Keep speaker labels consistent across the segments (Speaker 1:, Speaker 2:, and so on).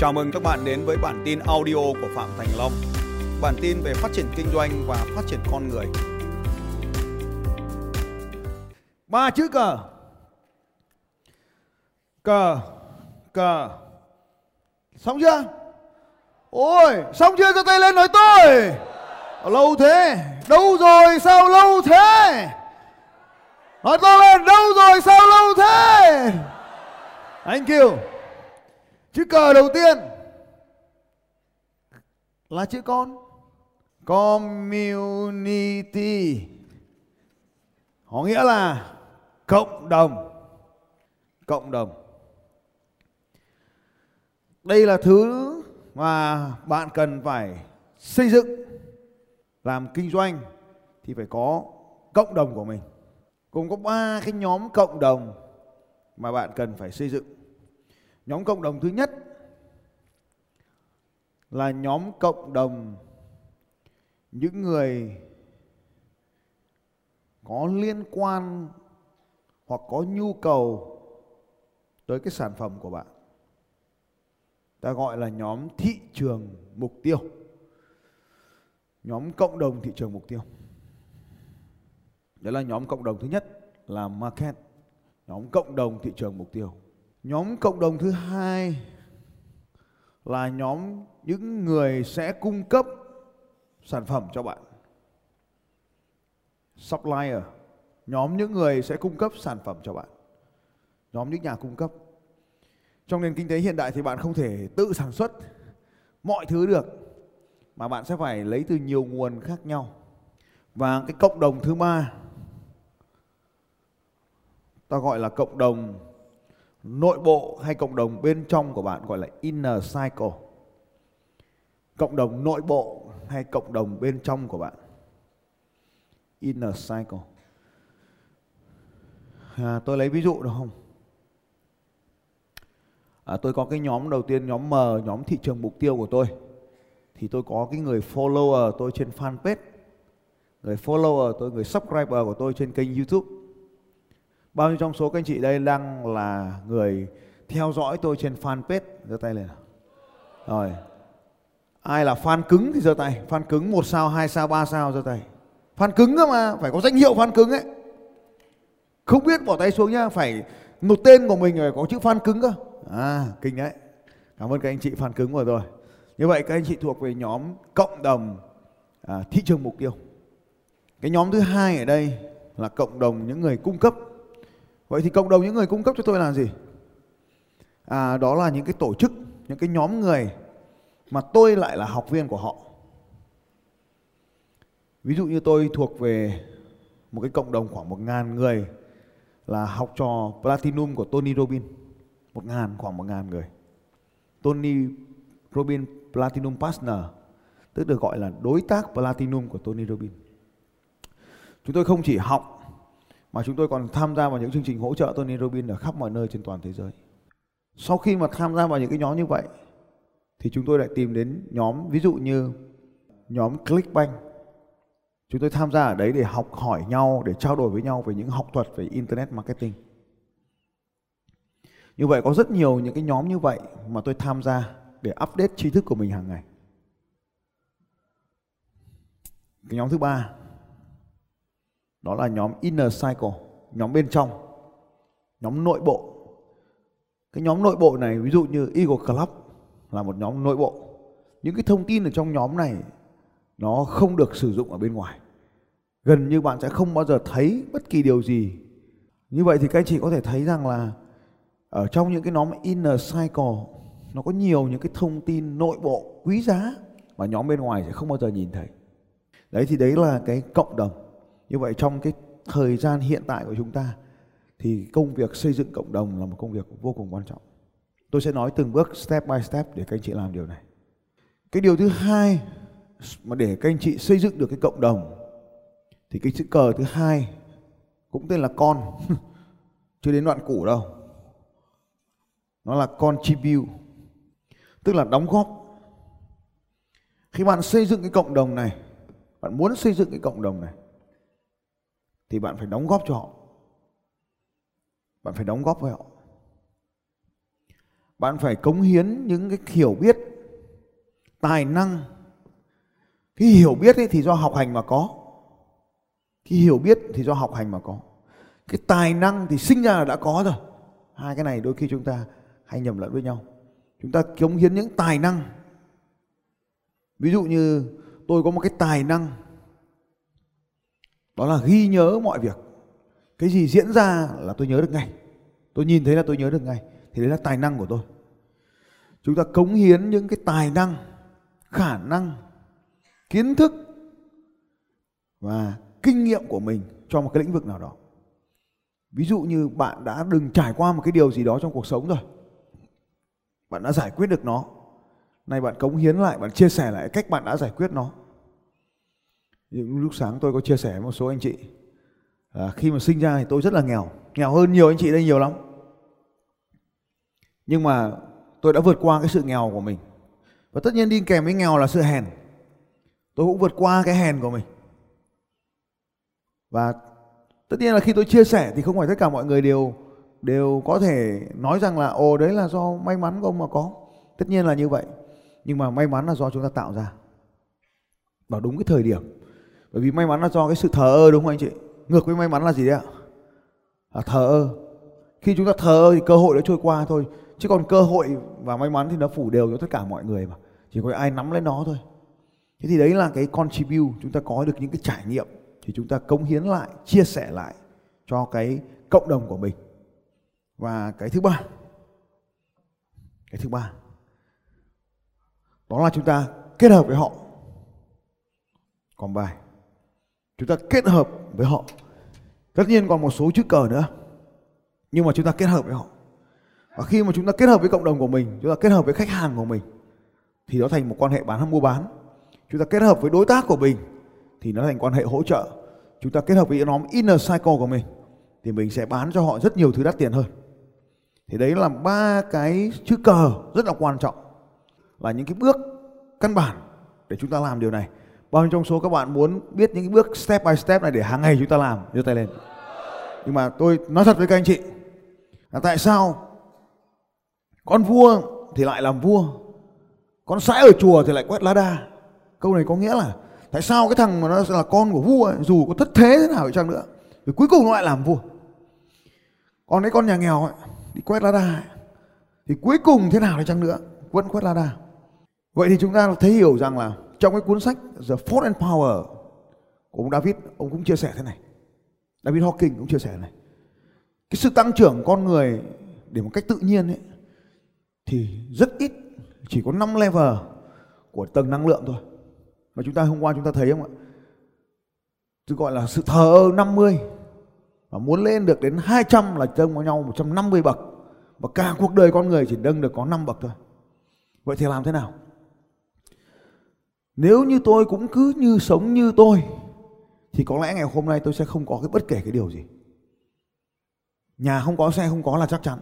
Speaker 1: Chào mừng các bạn đến với bản tin audio của Phạm Thành Long. Bản tin về phát triển kinh doanh và phát triển con người.
Speaker 2: Ba chữ cờ. Cờ, cờ. Xong chưa? Ôi, xong chưa cho tay lên nói tôi. Lâu thế, đâu rồi sao lâu thế? Nói to lên, đâu rồi sao lâu thế? Thank you. Chữ cờ đầu tiên là chữ con. Community. Có nghĩa là cộng đồng. Cộng đồng. Đây là thứ mà bạn cần phải xây dựng, làm kinh doanh thì phải có cộng đồng của mình. Cùng có ba cái nhóm cộng đồng mà bạn cần phải xây dựng. Nhóm cộng đồng thứ nhất là nhóm cộng đồng những người có liên quan hoặc có nhu cầu tới cái sản phẩm của bạn. Ta gọi là nhóm thị trường mục tiêu. Nhóm cộng đồng thị trường mục tiêu. đó là nhóm cộng đồng thứ nhất là market. Nhóm cộng đồng thị trường mục tiêu. Nhóm cộng đồng thứ hai là nhóm những người sẽ cung cấp sản phẩm cho bạn. Supplier, nhóm những người sẽ cung cấp sản phẩm cho bạn. Nhóm những nhà cung cấp. Trong nền kinh tế hiện đại thì bạn không thể tự sản xuất mọi thứ được mà bạn sẽ phải lấy từ nhiều nguồn khác nhau. Và cái cộng đồng thứ ba ta gọi là cộng đồng nội bộ hay cộng đồng bên trong của bạn gọi là inner cycle cộng đồng nội bộ hay cộng đồng bên trong của bạn? Inner cycle à, tôi lấy ví dụ được không? À, tôi có cái nhóm đầu tiên nhóm M nhóm thị trường mục tiêu của tôi. Thì tôi có cái người follower tôi trên fanpage. Người follower tôi người subscriber của tôi trên kênh youtube. Bao nhiêu trong số các anh chị đây đang là người theo dõi tôi trên fanpage? giơ tay lên. Rồi. Ai là fan cứng thì giơ tay. Fan cứng một sao, hai sao, ba sao giơ tay. Fan cứng cơ mà, phải có danh hiệu fan cứng ấy. Không biết bỏ tay xuống nhá, phải nộp tên của mình phải có chữ fan cứng cơ. À, kinh đấy. Cảm ơn các anh chị fan cứng vừa rồi Như vậy các anh chị thuộc về nhóm cộng đồng à, thị trường mục tiêu. Cái nhóm thứ hai ở đây là cộng đồng những người cung cấp Vậy thì cộng đồng những người cung cấp cho tôi là gì? À, đó là những cái tổ chức, những cái nhóm người mà tôi lại là học viên của họ. Ví dụ như tôi thuộc về một cái cộng đồng khoảng một ngàn người là học trò Platinum của Tony Robbins. Một ngàn, khoảng một ngàn người. Tony Robbins Platinum Partner, tức được gọi là đối tác Platinum của Tony Robbins. Chúng tôi không chỉ học mà chúng tôi còn tham gia vào những chương trình hỗ trợ Tony Robbins ở khắp mọi nơi trên toàn thế giới. Sau khi mà tham gia vào những cái nhóm như vậy thì chúng tôi lại tìm đến nhóm ví dụ như nhóm Clickbank. Chúng tôi tham gia ở đấy để học hỏi nhau, để trao đổi với nhau về những học thuật về internet marketing. Như vậy có rất nhiều những cái nhóm như vậy mà tôi tham gia để update tri thức của mình hàng ngày. Cái nhóm thứ ba đó là nhóm inner cycle, nhóm bên trong, nhóm nội bộ. Cái nhóm nội bộ này, ví dụ như Eagle Club là một nhóm nội bộ. Những cái thông tin ở trong nhóm này, nó không được sử dụng ở bên ngoài. Gần như bạn sẽ không bao giờ thấy bất kỳ điều gì. Như vậy thì các anh chị có thể thấy rằng là ở trong những cái nhóm inner cycle, nó có nhiều những cái thông tin nội bộ quý giá mà nhóm bên ngoài sẽ không bao giờ nhìn thấy. Đấy, thì đấy là cái cộng đồng như vậy trong cái thời gian hiện tại của chúng ta thì công việc xây dựng cộng đồng là một công việc vô cùng quan trọng. Tôi sẽ nói từng bước step by step để các anh chị làm điều này. Cái điều thứ hai mà để các anh chị xây dựng được cái cộng đồng thì cái chữ cờ thứ hai cũng tên là con chưa đến đoạn củ đâu nó là contribute, tức là đóng góp khi bạn xây dựng cái cộng đồng này, bạn muốn xây dựng cái cộng đồng này thì bạn phải đóng góp cho họ. Bạn phải đóng góp với họ. Bạn phải cống hiến những cái hiểu biết, tài năng. Cái hiểu biết ấy thì do học hành mà có. Cái hiểu biết thì do học hành mà có. Cái tài năng thì sinh ra là đã có rồi. Hai cái này đôi khi chúng ta hay nhầm lẫn với nhau. Chúng ta cống hiến những tài năng. Ví dụ như tôi có một cái tài năng đó là ghi nhớ mọi việc. Cái gì diễn ra là tôi nhớ được ngay. Tôi nhìn thấy là tôi nhớ được ngay. Thì đấy là tài năng của tôi. Chúng ta cống hiến những cái tài năng, khả năng, kiến thức và kinh nghiệm của mình cho một cái lĩnh vực nào đó. Ví dụ như bạn đã đừng trải qua một cái điều gì đó trong cuộc sống rồi. Bạn đã giải quyết được nó. Nay bạn cống hiến lại, bạn chia sẻ lại cách bạn đã giải quyết nó những lúc sáng tôi có chia sẻ với một số anh chị à, khi mà sinh ra thì tôi rất là nghèo nghèo hơn nhiều anh chị đây nhiều lắm. Nhưng mà tôi đã vượt qua cái sự nghèo của mình. Và tất nhiên đi kèm với nghèo là sự hèn. Tôi cũng vượt qua cái hèn của mình. Và tất nhiên là khi tôi chia sẻ thì không phải tất cả mọi người đều đều có thể nói rằng là ồ đấy là do may mắn của ông mà có. Tất nhiên là như vậy. Nhưng mà may mắn là do chúng ta tạo ra. Vào đúng cái thời điểm bởi vì may mắn là do cái sự thờ ơ, đúng không anh chị? Ngược với may mắn là gì đấy ạ? Là thờ ơ. Khi chúng ta thờ ơ thì cơ hội nó trôi qua thôi. Chứ còn cơ hội và may mắn thì nó phủ đều cho tất cả mọi người mà. Chỉ có ai nắm lấy nó thôi. Thế thì đấy là cái contribute chúng ta có được những cái trải nghiệm thì chúng ta cống hiến lại, chia sẻ lại cho cái cộng đồng của mình. Và cái thứ ba, cái thứ ba, đó là chúng ta kết hợp với họ. Còn bài chúng ta kết hợp với họ. Tất nhiên còn một số chữ cờ nữa, nhưng mà chúng ta kết hợp với họ. Và khi mà chúng ta kết hợp với cộng đồng của mình, chúng ta kết hợp với khách hàng của mình, thì nó thành một quan hệ bán hay mua bán. Chúng ta kết hợp với đối tác của mình, thì nó thành quan hệ hỗ trợ. Chúng ta kết hợp với nhóm inner cycle của mình, thì mình sẽ bán cho họ rất nhiều thứ đắt tiền hơn. Thì đấy là ba cái chữ cờ rất là quan trọng, là những cái bước căn bản để chúng ta làm điều này bao nhiêu trong số các bạn muốn biết những bước step by step này để hàng ngày chúng ta làm? Giơ tay lên. Nhưng mà tôi nói thật với các anh chị là tại sao con vua thì lại làm vua con sãi ở chùa thì lại quét lá đa? Câu này có nghĩa là tại sao cái thằng mà nó là con của vua ấy, dù có thất thế thế nào đi chăng nữa thì cuối cùng nó lại làm vua? Còn cái con nhà nghèo ấy, đi quét lá đa ấy, thì cuối cùng thế nào đi chăng nữa vẫn quét lá đa. Vậy thì chúng ta thấy hiểu rằng là trong cái cuốn sách The Force and Power của ông David, ông cũng chia sẻ thế này. David Hawking cũng chia sẻ này. Cái sự tăng trưởng con người để một cách tự nhiên ấy, thì rất ít, chỉ có 5 level của tầng năng lượng thôi. Mà chúng ta hôm qua chúng ta thấy không ạ? Tôi gọi là sự thờ ơ 50 và muốn lên được đến 200 là tương với nhau 150 bậc. Và cả cuộc đời con người chỉ nâng được có 5 bậc thôi. Vậy thì làm thế nào? Nếu như tôi cũng cứ như sống như tôi, thì có lẽ ngày hôm nay tôi sẽ không có cái bất kể cái điều gì. Nhà không có xe không có là chắc chắn.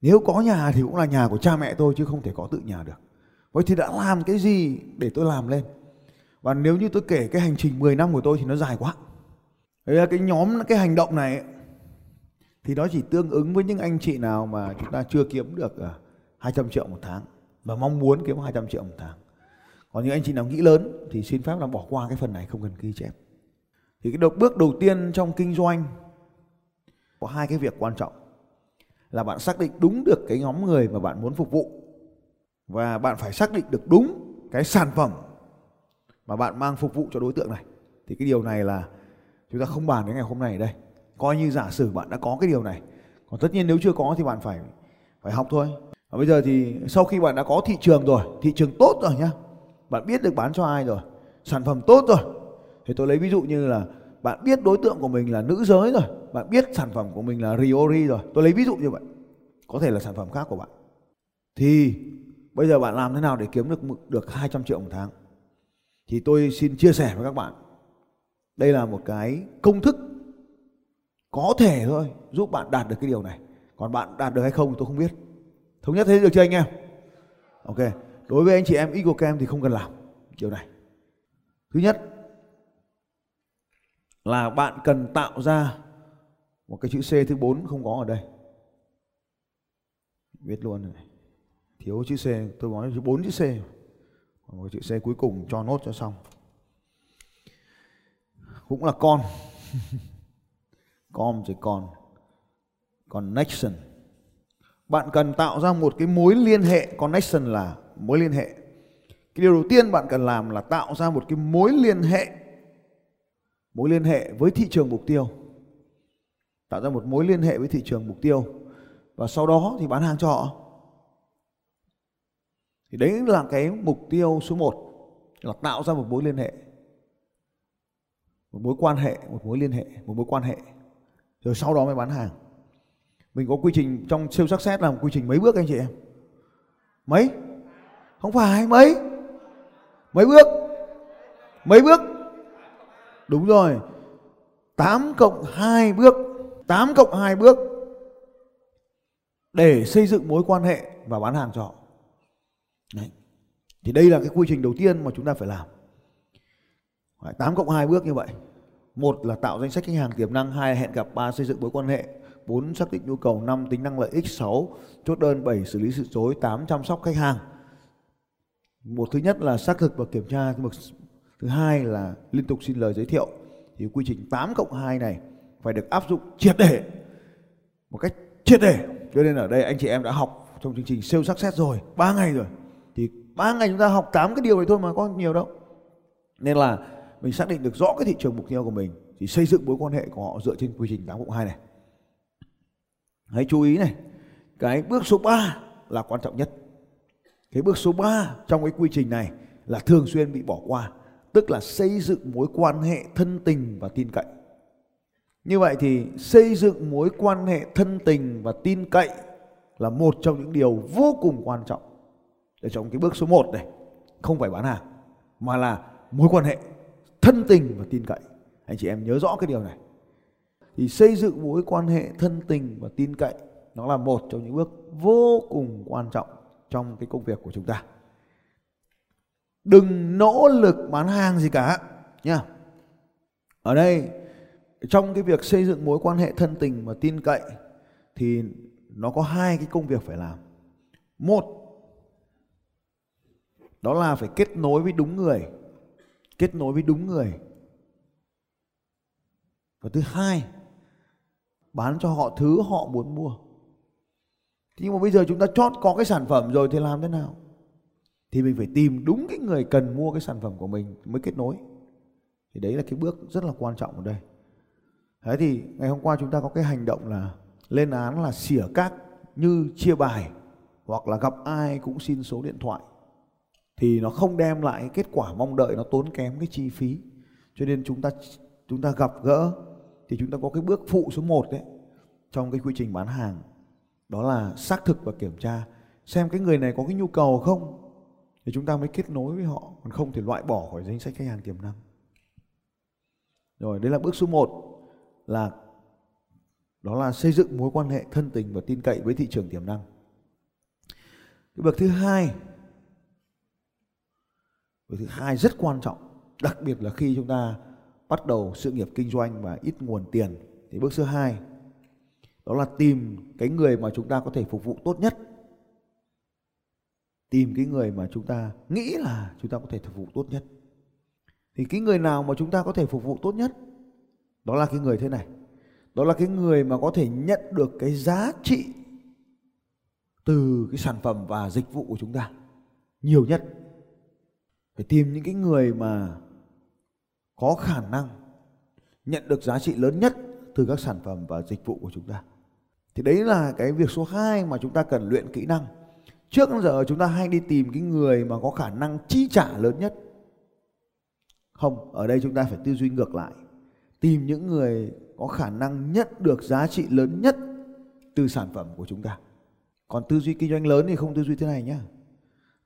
Speaker 2: Nếu có nhà thì cũng là nhà của cha mẹ tôi chứ không thể có tự nhà được. Vậy thì đã làm cái gì để tôi làm lên? Và nếu như tôi kể cái hành trình 10 năm của tôi thì nó dài quá. Đấy là cái nhóm, cái hành động này thì nó chỉ tương ứng với những anh chị nào mà chúng ta chưa kiếm được à, 200 triệu một tháng. Và mong muốn kiếm 200 triệu một tháng. Còn những anh chị nào nghĩ lớn thì xin phép là bỏ qua cái phần này, không cần ghi chép. Thì cái đột, bước đầu tiên trong kinh doanh có hai cái việc quan trọng. Là bạn xác định đúng được cái nhóm người mà bạn muốn phục vụ, và bạn phải xác định được đúng cái sản phẩm mà bạn mang phục vụ cho đối tượng này. Thì cái điều này là chúng ta không bàn đến ngày hôm nay ở đây. Coi như giả sử bạn đã có cái điều này, còn tất nhiên nếu chưa có thì bạn phải phải học thôi. Và bây giờ thì sau khi bạn đã có thị trường rồi, thị trường tốt rồi nhá bạn biết được bán cho ai rồi. Sản phẩm tốt rồi. Thì tôi lấy ví dụ như là bạn biết đối tượng của mình là nữ giới rồi. Bạn biết sản phẩm của mình là Riori rồi. Tôi lấy ví dụ như vậy. Có thể là sản phẩm khác của bạn. Thì bây giờ bạn làm thế nào để kiếm được được 200 triệu một tháng? Thì tôi xin chia sẻ với các bạn. Đây là một cái công thức có thể thôi giúp bạn đạt được cái điều này. Còn bạn đạt được hay không thì tôi không biết. Thống nhất thế được chưa anh em? Ok đối với anh chị em y của kem thì không cần làm điều này. Thứ nhất là bạn cần tạo ra một cái chữ C thứ bốn không có ở đây. Viết luôn này thiếu chữ C, tôi nói chữ bốn chữ C. Một chữ C cuối cùng cho nốt cho xong. Cũng là con. Con rồi con. Connection. Bạn cần tạo ra một cái mối liên hệ, connection là mối liên hệ. Cái điều đầu tiên bạn cần làm là tạo ra một cái mối liên hệ, mối liên hệ với thị trường mục tiêu. Tạo ra một mối liên hệ với thị trường mục tiêu. Và sau đó thì bán hàng cho họ. Thì đấy là cái mục tiêu số 1 là tạo ra một mối liên hệ. Một mối quan hệ, một mối liên hệ, một mối quan hệ. Rồi sau đó mới bán hàng. Mình có quy trình trong siêu sắc xét làm quy trình mấy bước anh chị em? Mấy? Không phải, mấy? Mấy bước? Mấy bước? Đúng rồi. 8 cộng 2 bước. 8 cộng 2 bước. Để xây dựng mối quan hệ và bán hàng cho họ. Đấy. thì đây là cái quy trình đầu tiên mà chúng ta phải làm. 8 cộng 2 bước như vậy. Một là tạo danh sách khách hàng tiềm năng, hai là hẹn gặp, ba xây dựng mối quan hệ 4 xác định nhu cầu 5 tính năng lợi ích 6 chốt đơn 7 xử lý sự chối 8 chăm sóc khách hàng một thứ nhất là xác thực và kiểm tra. Mục thứ hai là liên tục xin lời giới thiệu. Thì quy trình 8 cộng 2 này phải được áp dụng triệt để, một cách triệt để. Cho nên ở đây anh chị em đã học trong chương trình siêu sắc xét rồi 3 ngày rồi. Thì 3 ngày chúng ta học 8 cái điều này thôi mà có nhiều đâu. Nên là mình xác định được rõ cái thị trường mục tiêu của mình, thì xây dựng mối quan hệ của họ dựa trên quy trình 8 cộng 2 này. Hãy chú ý này, cái bước số 3 là quan trọng nhất cái bước số 3 trong cái quy trình này là thường xuyên bị bỏ qua, tức là xây dựng mối quan hệ thân tình và tin cậy. Như vậy thì xây dựng mối quan hệ thân tình và tin cậy là một trong những điều vô cùng quan trọng để trong cái bước số 1 này. Không phải bán hàng, mà là mối quan hệ thân tình và tin cậy. Anh chị em nhớ rõ cái điều này. Thì xây dựng mối quan hệ thân tình và tin cậy nó là một trong những bước vô cùng quan trọng trong cái công việc của chúng ta. Đừng nỗ lực bán hàng gì cả nha ở đây, trong cái việc xây dựng mối quan hệ thân tình và tin cậy thì nó có hai cái công việc phải làm. Một, đó là phải kết nối với đúng người, kết nối với đúng người. Và thứ hai, bán cho họ thứ họ muốn mua nhưng mà bây giờ chúng ta chót có cái sản phẩm rồi thì làm thế nào? Thì mình phải tìm đúng cái người cần mua cái sản phẩm của mình mới kết nối. Thì đấy là cái bước rất là quan trọng ở đây. Thế thì ngày hôm qua chúng ta có cái hành động là lên án là xỉa các như chia bài hoặc là gặp ai cũng xin số điện thoại. Thì nó không đem lại kết quả mong đợi, nó tốn kém cái chi phí. Cho nên chúng ta chúng ta gặp gỡ thì chúng ta có cái bước phụ số 1 đấy, trong cái quy trình bán hàng đó là xác thực và kiểm tra, xem cái người này có cái nhu cầu không, thì chúng ta mới kết nối với họ, còn không thì loại bỏ khỏi danh sách khách hàng tiềm năng. Rồi, đấy là bước số 1 là đó là xây dựng mối quan hệ thân tình và tin cậy với thị trường tiềm năng. Cái bước thứ hai, bước thứ hai rất quan trọng, đặc biệt là khi chúng ta bắt đầu sự nghiệp kinh doanh và ít nguồn tiền. Thì bước thứ hai đó là tìm cái người mà chúng ta có thể phục vụ tốt nhất. Tìm cái người mà chúng ta nghĩ là chúng ta có thể phục vụ tốt nhất. Thì cái người nào mà chúng ta có thể phục vụ tốt nhất? Đó là cái người thế này. Đó là cái người mà có thể nhận được cái giá trị từ cái sản phẩm và dịch vụ của chúng ta nhiều nhất. Phải tìm những cái người mà có khả năng nhận được giá trị lớn nhất từ các sản phẩm và dịch vụ của chúng ta thì đấy là cái việc số 2 mà chúng ta cần luyện kỹ năng. Trước giờ chúng ta hay đi tìm cái người mà có khả năng chi trả lớn nhất. Không, ở đây chúng ta phải tư duy ngược lại. Tìm những người có khả năng nhận được giá trị lớn nhất từ sản phẩm của chúng ta. Còn tư duy kinh doanh lớn thì không tư duy thế này nhá.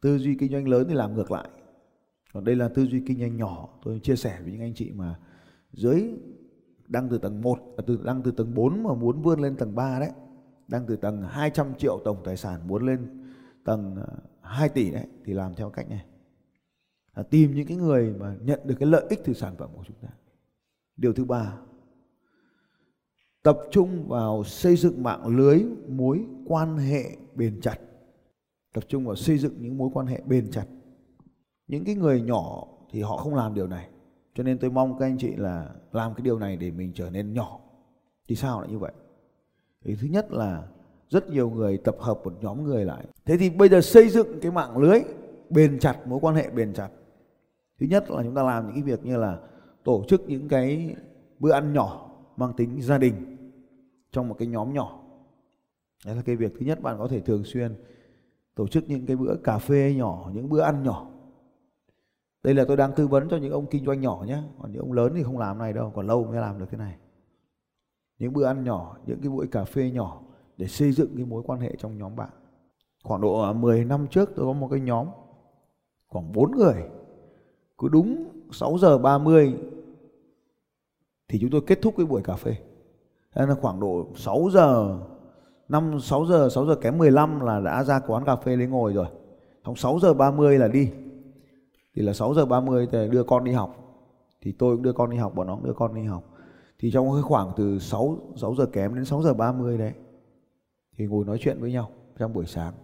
Speaker 2: Tư duy kinh doanh lớn thì làm ngược lại. Còn đây là tư duy kinh doanh nhỏ. Tôi chia sẻ với những anh chị mà dưới đang từ tầng 1 à, từ, đang từ tầng 4 mà muốn vươn lên tầng 3 đấy. Đang từ tầng 200 triệu tổng tài sản muốn lên tầng à, 2 tỷ đấy, thì làm theo cách này. Là tìm những cái người mà nhận được cái lợi ích từ sản phẩm của chúng ta. Điều thứ ba, tập trung vào xây dựng mạng lưới mối quan hệ bền chặt. Tập trung vào xây dựng những mối quan hệ bền chặt. Những cái người nhỏ thì họ không làm điều này cho nên tôi mong các anh chị là làm cái điều này để mình trở nên nhỏ. Thì sao lại như vậy? Thì thứ nhất là rất nhiều người tập hợp một nhóm người lại. Thế thì bây giờ xây dựng cái mạng lưới, bền chặt, mối quan hệ bền chặt. Thứ nhất là chúng ta làm những cái việc như là tổ chức những cái bữa ăn nhỏ mang tính gia đình trong một cái nhóm nhỏ. Đấy là cái việc thứ nhất bạn có thể thường xuyên tổ chức những cái bữa cà phê nhỏ, những bữa ăn nhỏ đây là tôi đang tư vấn cho những ông kinh doanh nhỏ nhé. Còn những ông lớn thì không làm này đâu, còn lâu mới làm được cái này. Những bữa ăn nhỏ, những cái buổi cà phê nhỏ để xây dựng cái mối quan hệ trong nhóm bạn. Khoảng độ à, 10 năm trước tôi có một cái nhóm, khoảng 4 người. Cứ đúng 6 giờ 30 thì chúng tôi kết thúc cái buổi cà phê. Thế là khoảng độ 6 giờ 5 6 giờ 6 giờ kém 15 là đã ra quán cà phê lấy ngồi rồi. Xong 6 giờ 30 là đi. Thì là 6 giờ 30 thì đưa con đi học. Thì tôi cũng đưa con đi học, bọn nó cũng đưa con đi học. Thì trong cái khoảng từ 6 6 giờ kém đến 6 giờ 30 đấy thì ngồi nói chuyện với nhau trong buổi sáng.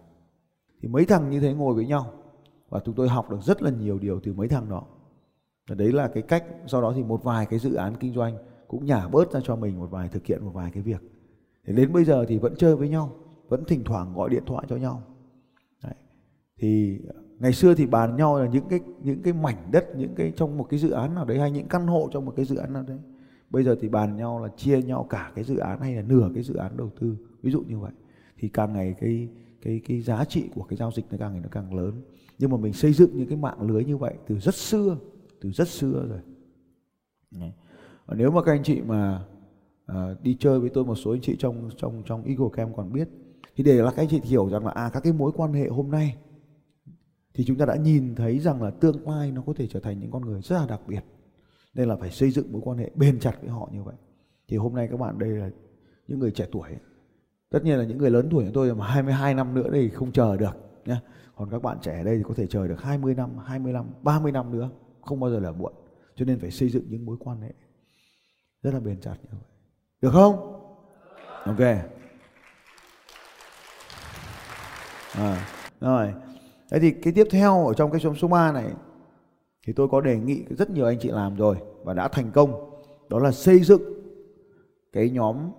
Speaker 2: Thì mấy thằng như thế ngồi với nhau và chúng tôi học được rất là nhiều điều từ mấy thằng đó. Và đấy là cái cách sau đó thì một vài cái dự án kinh doanh cũng nhả bớt ra cho mình một vài thực hiện một vài cái việc thì đến bây giờ thì vẫn chơi với nhau vẫn thỉnh thoảng gọi điện thoại cho nhau Đấy. thì ngày xưa thì bàn nhau là những cái những cái mảnh đất những cái trong một cái dự án nào đấy hay những căn hộ trong một cái dự án nào đấy. Bây giờ thì bàn nhau là chia nhau cả cái dự án hay là nửa cái dự án đầu tư. Ví dụ như vậy. Thì càng ngày cái cái cái giá trị của cái giao dịch nó càng ngày nó càng lớn. Nhưng mà mình xây dựng những cái mạng lưới như vậy từ rất xưa từ rất xưa rồi. Và nếu mà các anh chị mà à, đi chơi với tôi một số anh chị trong trong trong Eagle Camp còn biết thì để là các anh chị hiểu rằng là à các cái mối quan hệ hôm nay thì chúng ta đã nhìn thấy rằng là tương lai nó có thể trở thành những con người rất là đặc biệt. Nên là phải xây dựng mối quan hệ bền chặt với họ như vậy. Thì hôm nay các bạn đây là những người trẻ tuổi. Tất nhiên là những người lớn tuổi của tôi mà 22 năm nữa thì không chờ được nhé còn các bạn trẻ ở đây thì có thể chờ được 20 năm 20 năm 30 năm nữa. Không bao giờ là muộn. Cho nên phải xây dựng những mối quan hệ rất là bền chặt như vậy. Được không? Ok. À, rồi thế thì cái tiếp theo ở trong cái số số 3 này, thì tôi có đề nghị rất nhiều anh chị làm rồi và đã thành công, đó là xây dựng cái nhóm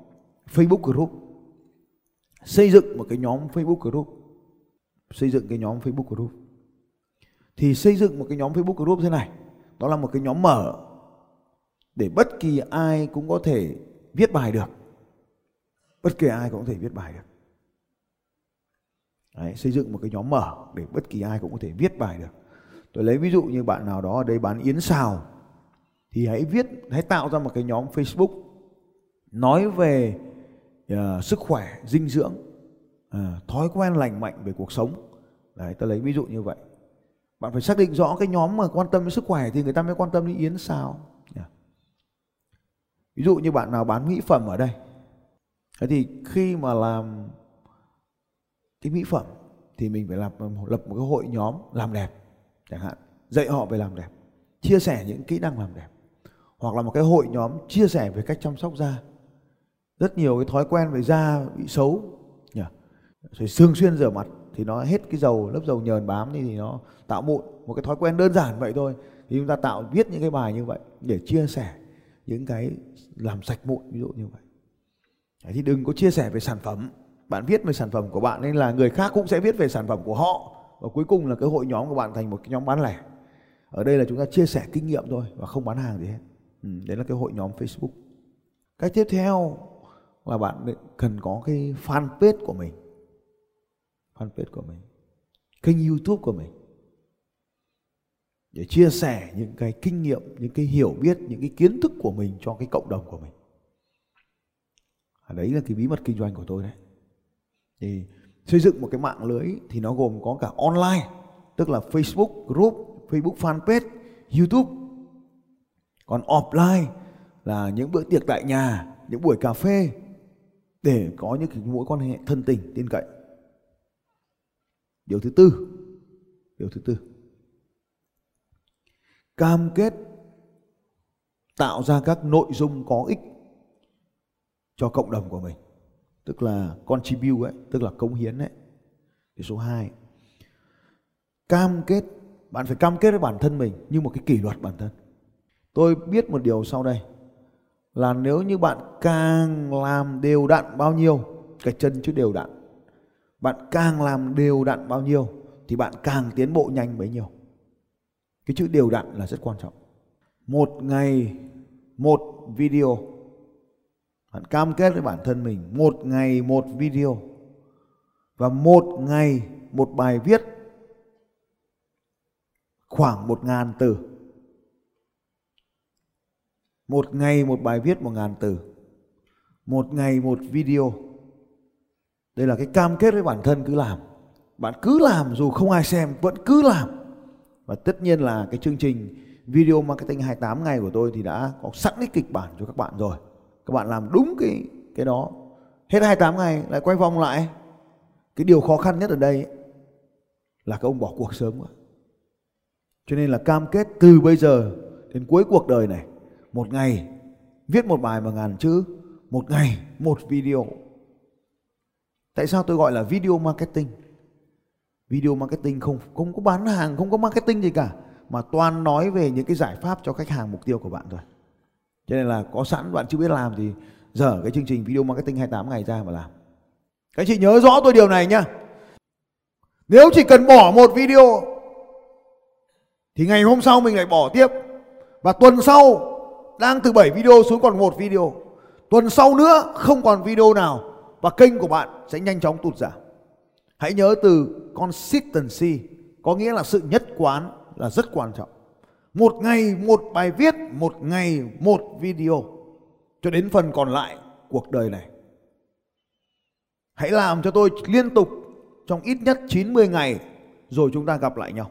Speaker 2: Facebook group. Xây dựng một cái nhóm Facebook group. Xây dựng cái nhóm Facebook group. Thì xây dựng một cái nhóm Facebook group thế này, đó là một cái nhóm mở để bất kỳ ai cũng có thể viết bài được. Bất kỳ ai cũng có thể viết bài được. Đấy, xây dựng một cái nhóm mở để bất kỳ ai cũng có thể viết bài được. Tôi lấy ví dụ như bạn nào đó ở đây bán yến xào thì hãy viết hãy tạo ra một cái nhóm Facebook nói về uh, sức khỏe dinh dưỡng uh, thói quen lành mạnh về cuộc sống. Đấy tôi lấy ví dụ như vậy. Bạn phải xác định rõ cái nhóm mà quan tâm đến sức khỏe thì người ta mới quan tâm đến yến xào. Ví dụ như bạn nào bán mỹ phẩm ở đây. Thế thì khi mà làm cái mỹ phẩm thì mình phải lập lập một cái hội nhóm làm đẹp, chẳng hạn. Dạy họ về làm đẹp, chia sẻ những kỹ năng làm đẹp, hoặc là một cái hội nhóm chia sẻ về cách chăm sóc da. Rất nhiều cái thói quen về da bị xấu, nhỉ? Rồi thường xuyên rửa mặt thì nó hết cái dầu, lớp dầu nhờn bám đi thì nó tạo mụn. Một cái thói quen đơn giản vậy thôi. Thì chúng ta tạo, viết những cái bài như vậy để chia sẻ những cái làm sạch mụn, ví dụ như vậy. Thì đừng có chia sẻ về sản phẩm bạn viết về sản phẩm của bạn nên là người khác cũng sẽ viết về sản phẩm của họ. Và cuối cùng là cái hội nhóm của bạn thành một cái nhóm bán lẻ. Ở đây là chúng ta chia sẻ kinh nghiệm thôi và không bán hàng gì hết. Ừ, đấy là cái hội nhóm Facebook. Cách tiếp theo là bạn cần có cái fanpage của mình. Fanpage của mình. Kênh youtube của mình. Để chia sẻ những cái kinh nghiệm những cái hiểu biết những cái kiến thức của mình cho cái cộng đồng của mình. À, đấy là cái bí mật kinh doanh của tôi đấy thì xây dựng một cái mạng lưới thì nó gồm có cả online, tức là Facebook group, Facebook fanpage, YouTube. Còn offline là những bữa tiệc tại nhà, những buổi cà phê để có những cái mối quan hệ thân tình, tin cậy. Điều thứ tư, điều thứ tư. Cam kết tạo ra các nội dung có ích cho cộng đồng của mình tức là contribute ấy, tức là cống hiến ấy. Thì số 2 cam kết, bạn phải cam kết với bản thân mình như một cái kỷ luật bản thân. Tôi biết một điều sau đây, là nếu như bạn càng làm đều đặn bao nhiêu, cái chân chứ đều đặn, bạn càng làm đều đặn bao nhiêu thì bạn càng tiến bộ nhanh bấy nhiêu. Cái chữ đều đặn là rất quan trọng. Một ngày, một video bạn cam kết với bản thân mình một ngày một video và một ngày một bài viết khoảng một ngàn từ. Một ngày một bài viết một ngàn từ. Một ngày một video. Đây là cái cam kết với bản thân cứ làm. Bạn cứ làm dù không ai xem, vẫn cứ làm. Và tất nhiên là cái chương trình video marketing 28 ngày của tôi thì đã có sẵn cái kịch bản cho các bạn rồi các bạn làm đúng cái cái đó. Hết 28 ngày lại quay vòng lại. Cái điều khó khăn nhất ở đây là các ông bỏ cuộc sớm quá. Cho nên là cam kết từ bây giờ đến cuối cuộc đời này, một ngày, viết một bài mà ngàn chữ, một ngày, một video. Tại sao tôi gọi là video marketing? Video marketing không không có bán hàng, không có marketing gì cả, mà toàn nói về những cái giải pháp cho khách hàng mục tiêu của bạn thôi cho nên là có sẵn, bạn chưa biết làm thì dở cái chương trình video marketing 28 ngày ra mà làm. Các chị nhớ rõ tôi điều này nhá. Nếu chỉ cần bỏ một video, thì ngày hôm sau mình lại bỏ tiếp. Và tuần sau, đang từ 7 video xuống còn một video. Tuần sau nữa, không còn video nào. Và kênh của bạn sẽ nhanh chóng tụt giảm. Hãy nhớ từ consistency, có nghĩa là sự nhất quán là rất quan trọng một ngày một bài viết một ngày một video. Cho đến phần còn lại cuộc đời này. Hãy làm cho tôi liên tục trong ít nhất 90 ngày rồi chúng ta gặp lại nhau.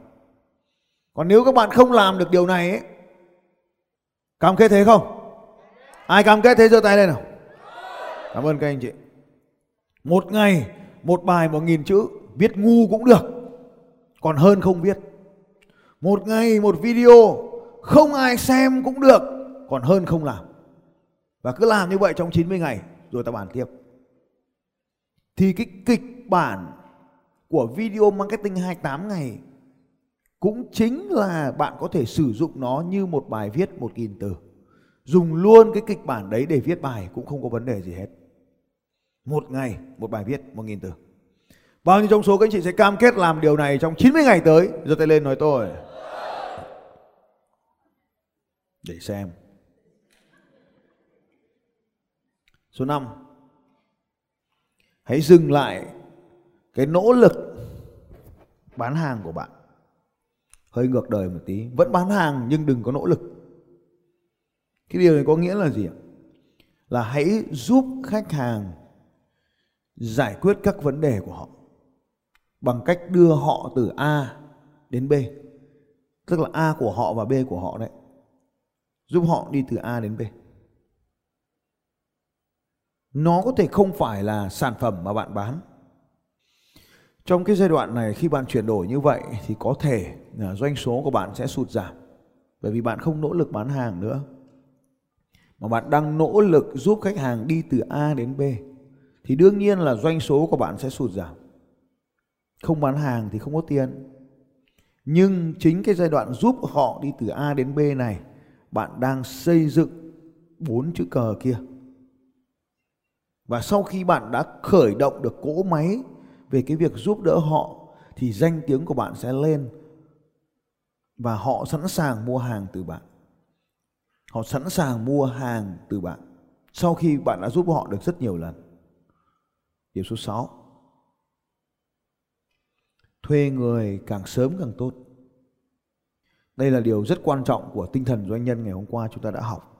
Speaker 2: Còn nếu các bạn không làm được điều này ấy, cam kết thế không? Ai cam kết thế giơ tay lên nào? Cảm ơn các anh chị. Một ngày một bài một nghìn chữ viết ngu cũng được. Còn hơn không viết một ngày một video, không ai xem cũng được, còn hơn không làm. Và cứ làm như vậy trong 90 ngày, rồi ta bàn tiếp. Thì cái kịch bản của video marketing 28 ngày cũng chính là bạn có thể sử dụng nó như một bài viết một nghìn từ. Dùng luôn cái kịch bản đấy để viết bài cũng không có vấn đề gì hết. Một ngày, một bài viết một nghìn từ. Bao nhiêu trong số các anh chị sẽ cam kết làm điều này trong 90 ngày tới? Giơ tay lên nói tôi để xem. Số 5 hãy dừng lại cái nỗ lực bán hàng của bạn. Hơi ngược đời một tí. Vẫn bán hàng nhưng đừng có nỗ lực. Cái điều này có nghĩa là gì ạ? Là hãy giúp khách hàng giải quyết các vấn đề của họ bằng cách đưa họ từ A đến B. Tức là A của họ và B của họ đấy giúp họ đi từ A đến B. Nó có thể không phải là sản phẩm mà bạn bán. Trong cái giai đoạn này khi bạn chuyển đổi như vậy thì có thể là doanh số của bạn sẽ sụt giảm. Bởi vì bạn không nỗ lực bán hàng nữa. Mà bạn đang nỗ lực giúp khách hàng đi từ A đến B, thì đương nhiên là doanh số của bạn sẽ sụt giảm. Không bán hàng thì không có tiền. Nhưng chính cái giai đoạn giúp họ đi từ A đến B này bạn đang xây dựng bốn chữ cờ kia và sau khi bạn đã khởi động được cỗ máy về cái việc giúp đỡ họ, thì danh tiếng của bạn sẽ lên và họ sẵn sàng mua hàng từ bạn. Họ sẵn sàng mua hàng từ bạn sau khi bạn đã giúp họ được rất nhiều lần. Điều số 6. Thuê người càng sớm càng tốt. Đây là điều rất quan trọng của tinh thần doanh nhân ngày hôm qua chúng ta đã học.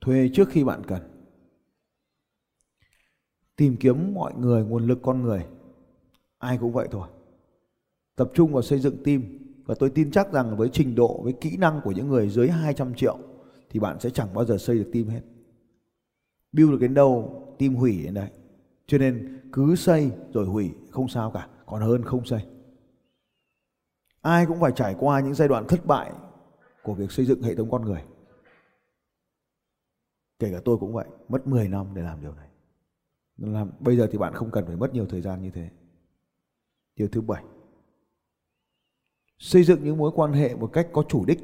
Speaker 2: Thuê trước khi bạn cần. Tìm kiếm mọi người, nguồn lực con người. Ai cũng vậy thôi. Tập trung vào xây dựng team. Và tôi tin chắc rằng với trình độ, với kỹ năng của những người dưới 200 triệu thì bạn sẽ chẳng bao giờ xây được team hết. Build được đến đâu, team hủy đến đấy. Cho nên cứ xây rồi hủy, không sao cả. Còn hơn không xây ai cũng phải trải qua những giai đoạn thất bại của việc xây dựng hệ thống con người. Kể cả tôi cũng vậy, mất 10 năm để làm điều này. Làm, bây giờ thì bạn không cần phải mất nhiều thời gian như thế. Điều thứ bảy, xây dựng những mối quan hệ một cách có chủ đích.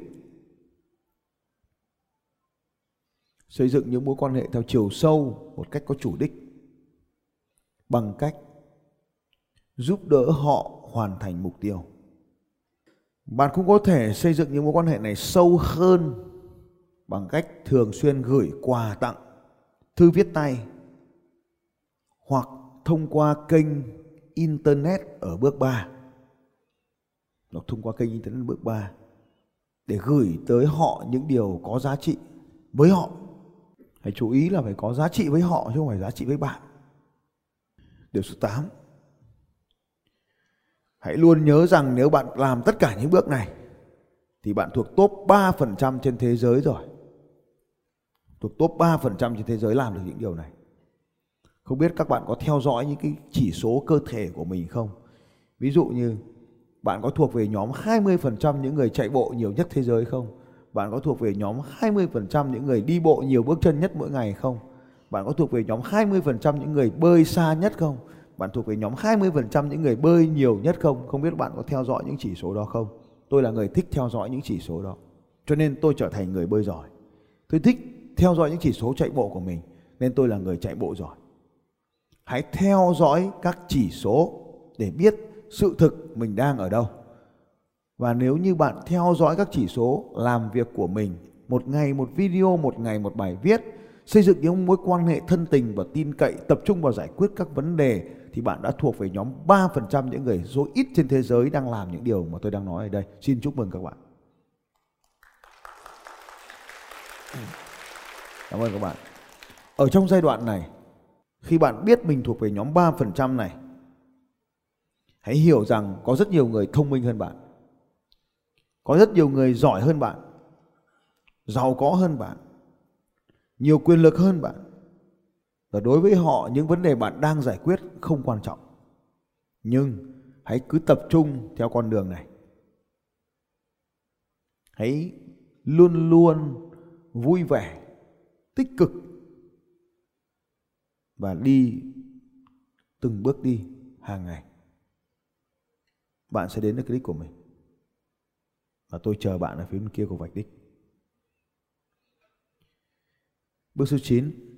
Speaker 2: Xây dựng những mối quan hệ theo chiều sâu một cách có chủ đích. Bằng cách giúp đỡ họ hoàn thành mục tiêu bạn cũng có thể xây dựng những mối quan hệ này sâu hơn bằng cách thường xuyên gửi quà tặng, thư viết tay, hoặc thông qua kênh internet ở bước 3 hoặc thông qua kênh internet bước 3 để gửi tới họ những điều có giá trị với họ. Hãy chú ý là phải có giá trị với họ chứ không phải giá trị với bạn. Điều số 8 hãy luôn nhớ rằng nếu bạn làm tất cả những bước này, thì bạn thuộc top 3% trên thế giới rồi thuộc top 3% trên thế giới làm được những điều này không biết các bạn có theo dõi những cái chỉ số cơ thể của mình không ví dụ như, bạn có thuộc về nhóm 20% những người chạy bộ nhiều nhất thế giới không bạn có thuộc về nhóm 20% những người đi bộ nhiều bước chân nhất mỗi ngày không? Bạn có thuộc về nhóm 20% những người bơi xa nhất không? Bạn thuộc về nhóm 20% những người bơi nhiều nhất không? Không biết bạn có theo dõi những chỉ số đó không? Tôi là người thích theo dõi những chỉ số đó. Cho nên tôi trở thành người bơi giỏi. Tôi thích theo dõi những chỉ số chạy bộ của mình nên tôi là người chạy bộ giỏi. Hãy theo dõi các chỉ số để biết sự thực mình đang ở đâu. Và nếu như bạn theo dõi các chỉ số làm việc của mình, một ngày một video, một ngày một bài viết, xây dựng những mối quan hệ thân tình và tin cậy, tập trung vào giải quyết các vấn đề thì bạn đã thuộc về nhóm 3% những người số ít trên thế giới đang làm những điều mà tôi đang nói ở đây. Xin chúc mừng các bạn. Cảm ơn các bạn. Ở trong giai đoạn này, khi bạn biết mình thuộc về nhóm 3% này, hãy hiểu rằng có rất nhiều người thông minh hơn bạn có rất nhiều người giỏi hơn bạn, giàu có hơn bạn, nhiều quyền lực hơn bạn. Và đối với họ những vấn đề bạn đang giải quyết không quan trọng. Nhưng hãy cứ tập trung theo con đường này. Hãy luôn luôn vui vẻ, tích cực và đi từng bước đi hàng ngày. Bạn sẽ đến được cái đích của mình và tôi chờ bạn ở phía bên kia của vạch đích. Bước số 9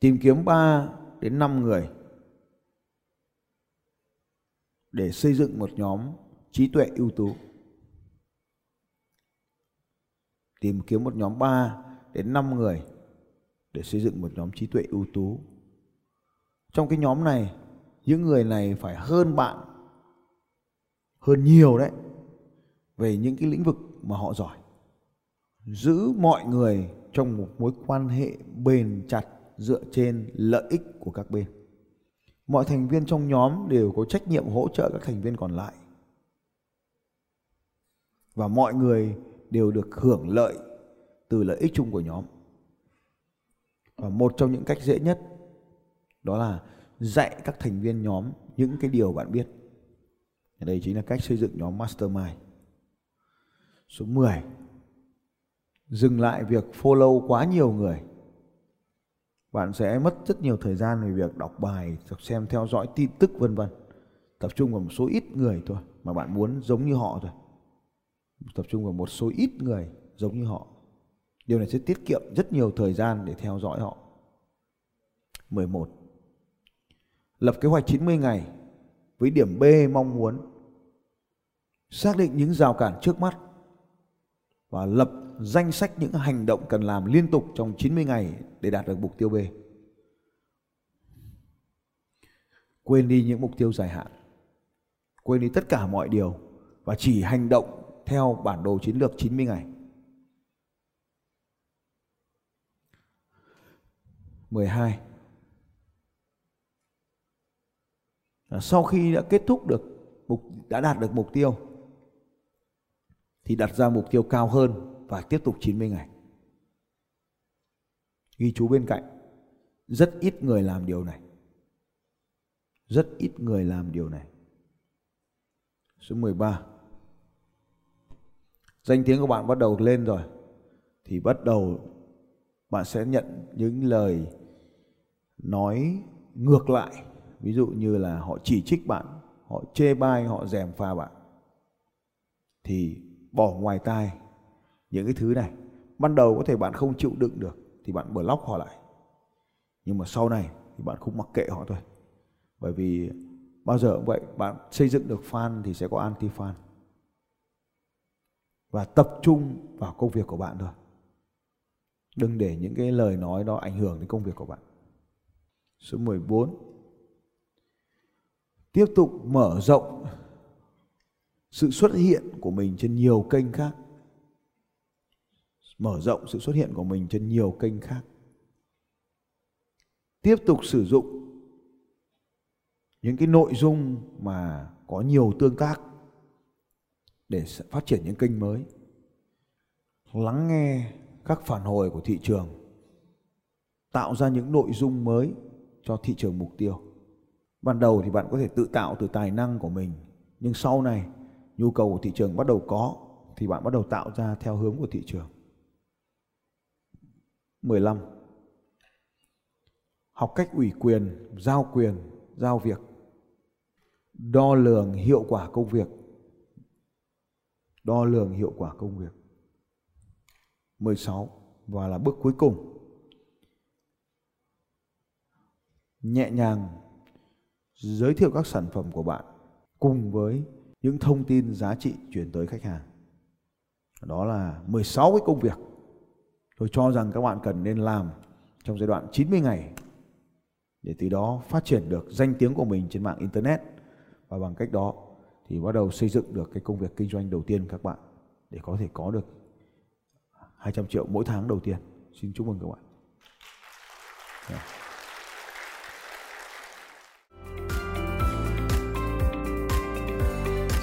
Speaker 2: Tìm kiếm 3 đến 5 người để xây dựng một nhóm trí tuệ ưu tú. Tìm kiếm một nhóm 3 đến 5 người để xây dựng một nhóm trí tuệ ưu tú. Trong cái nhóm này, những người này phải hơn bạn hơn nhiều đấy về những cái lĩnh vực mà họ giỏi giữ mọi người trong một mối quan hệ bền chặt dựa trên lợi ích của các bên mọi thành viên trong nhóm đều có trách nhiệm hỗ trợ các thành viên còn lại và mọi người đều được hưởng lợi từ lợi ích chung của nhóm và một trong những cách dễ nhất đó là dạy các thành viên nhóm những cái điều bạn biết đây chính là cách xây dựng nhóm mastermind Số 10. Dừng lại việc follow quá nhiều người. Bạn sẽ mất rất nhiều thời gian về việc đọc bài, đọc xem theo dõi tin tức vân vân. Tập trung vào một số ít người thôi mà bạn muốn giống như họ thôi. Tập trung vào một số ít người giống như họ. Điều này sẽ tiết kiệm rất nhiều thời gian để theo dõi họ. 11. Lập kế hoạch 90 ngày với điểm B mong muốn. Xác định những rào cản trước mắt và lập danh sách những hành động cần làm liên tục trong 90 ngày để đạt được mục tiêu B. Quên đi những mục tiêu dài hạn. Quên đi tất cả mọi điều và chỉ hành động theo bản đồ chiến lược 90 ngày. 12. Sau khi đã kết thúc được mục, đã đạt được mục tiêu thì đặt ra mục tiêu cao hơn và tiếp tục 90 ngày. Ghi chú bên cạnh, rất ít người làm điều này. Rất ít người làm điều này. Số 13. Danh tiếng của bạn bắt đầu lên rồi thì bắt đầu bạn sẽ nhận những lời nói ngược lại ví dụ như là họ chỉ trích bạn họ chê bai họ dèm pha bạn thì bỏ ngoài tai những cái thứ này. Ban đầu có thể bạn không chịu đựng được thì bạn block họ lại. Nhưng mà sau này thì bạn không mặc kệ họ thôi. Bởi vì bao giờ cũng vậy, bạn xây dựng được fan thì sẽ có anti fan. Và tập trung vào công việc của bạn thôi. Đừng để những cái lời nói đó ảnh hưởng đến công việc của bạn. Số 14 tiếp tục mở rộng sự xuất hiện của mình trên nhiều kênh khác. Mở rộng sự xuất hiện của mình trên nhiều kênh khác. Tiếp tục sử dụng những cái nội dung mà có nhiều tương tác để phát triển những kênh mới. Lắng nghe các phản hồi của thị trường, tạo ra những nội dung mới cho thị trường mục tiêu. Ban đầu thì bạn có thể tự tạo từ tài năng của mình, nhưng sau này nhu cầu của thị trường bắt đầu có, thì bạn bắt đầu tạo ra theo hướng của thị trường. 15 học cách ủy quyền, giao quyền, giao việc. Đo lường hiệu quả công việc. Đo lường hiệu quả công việc. 16 và là bước cuối cùng. Nhẹ nhàng giới thiệu các sản phẩm của bạn cùng với những thông tin giá trị chuyển tới khách hàng. Đó là 16 cái công việc tôi cho rằng các bạn cần nên làm trong giai đoạn 90 ngày để từ đó phát triển được danh tiếng của mình trên mạng internet và bằng cách đó thì bắt đầu xây dựng được cái công việc kinh doanh đầu tiên các bạn để có thể có được 200 triệu mỗi tháng đầu tiên. Xin chúc mừng các bạn. Yeah.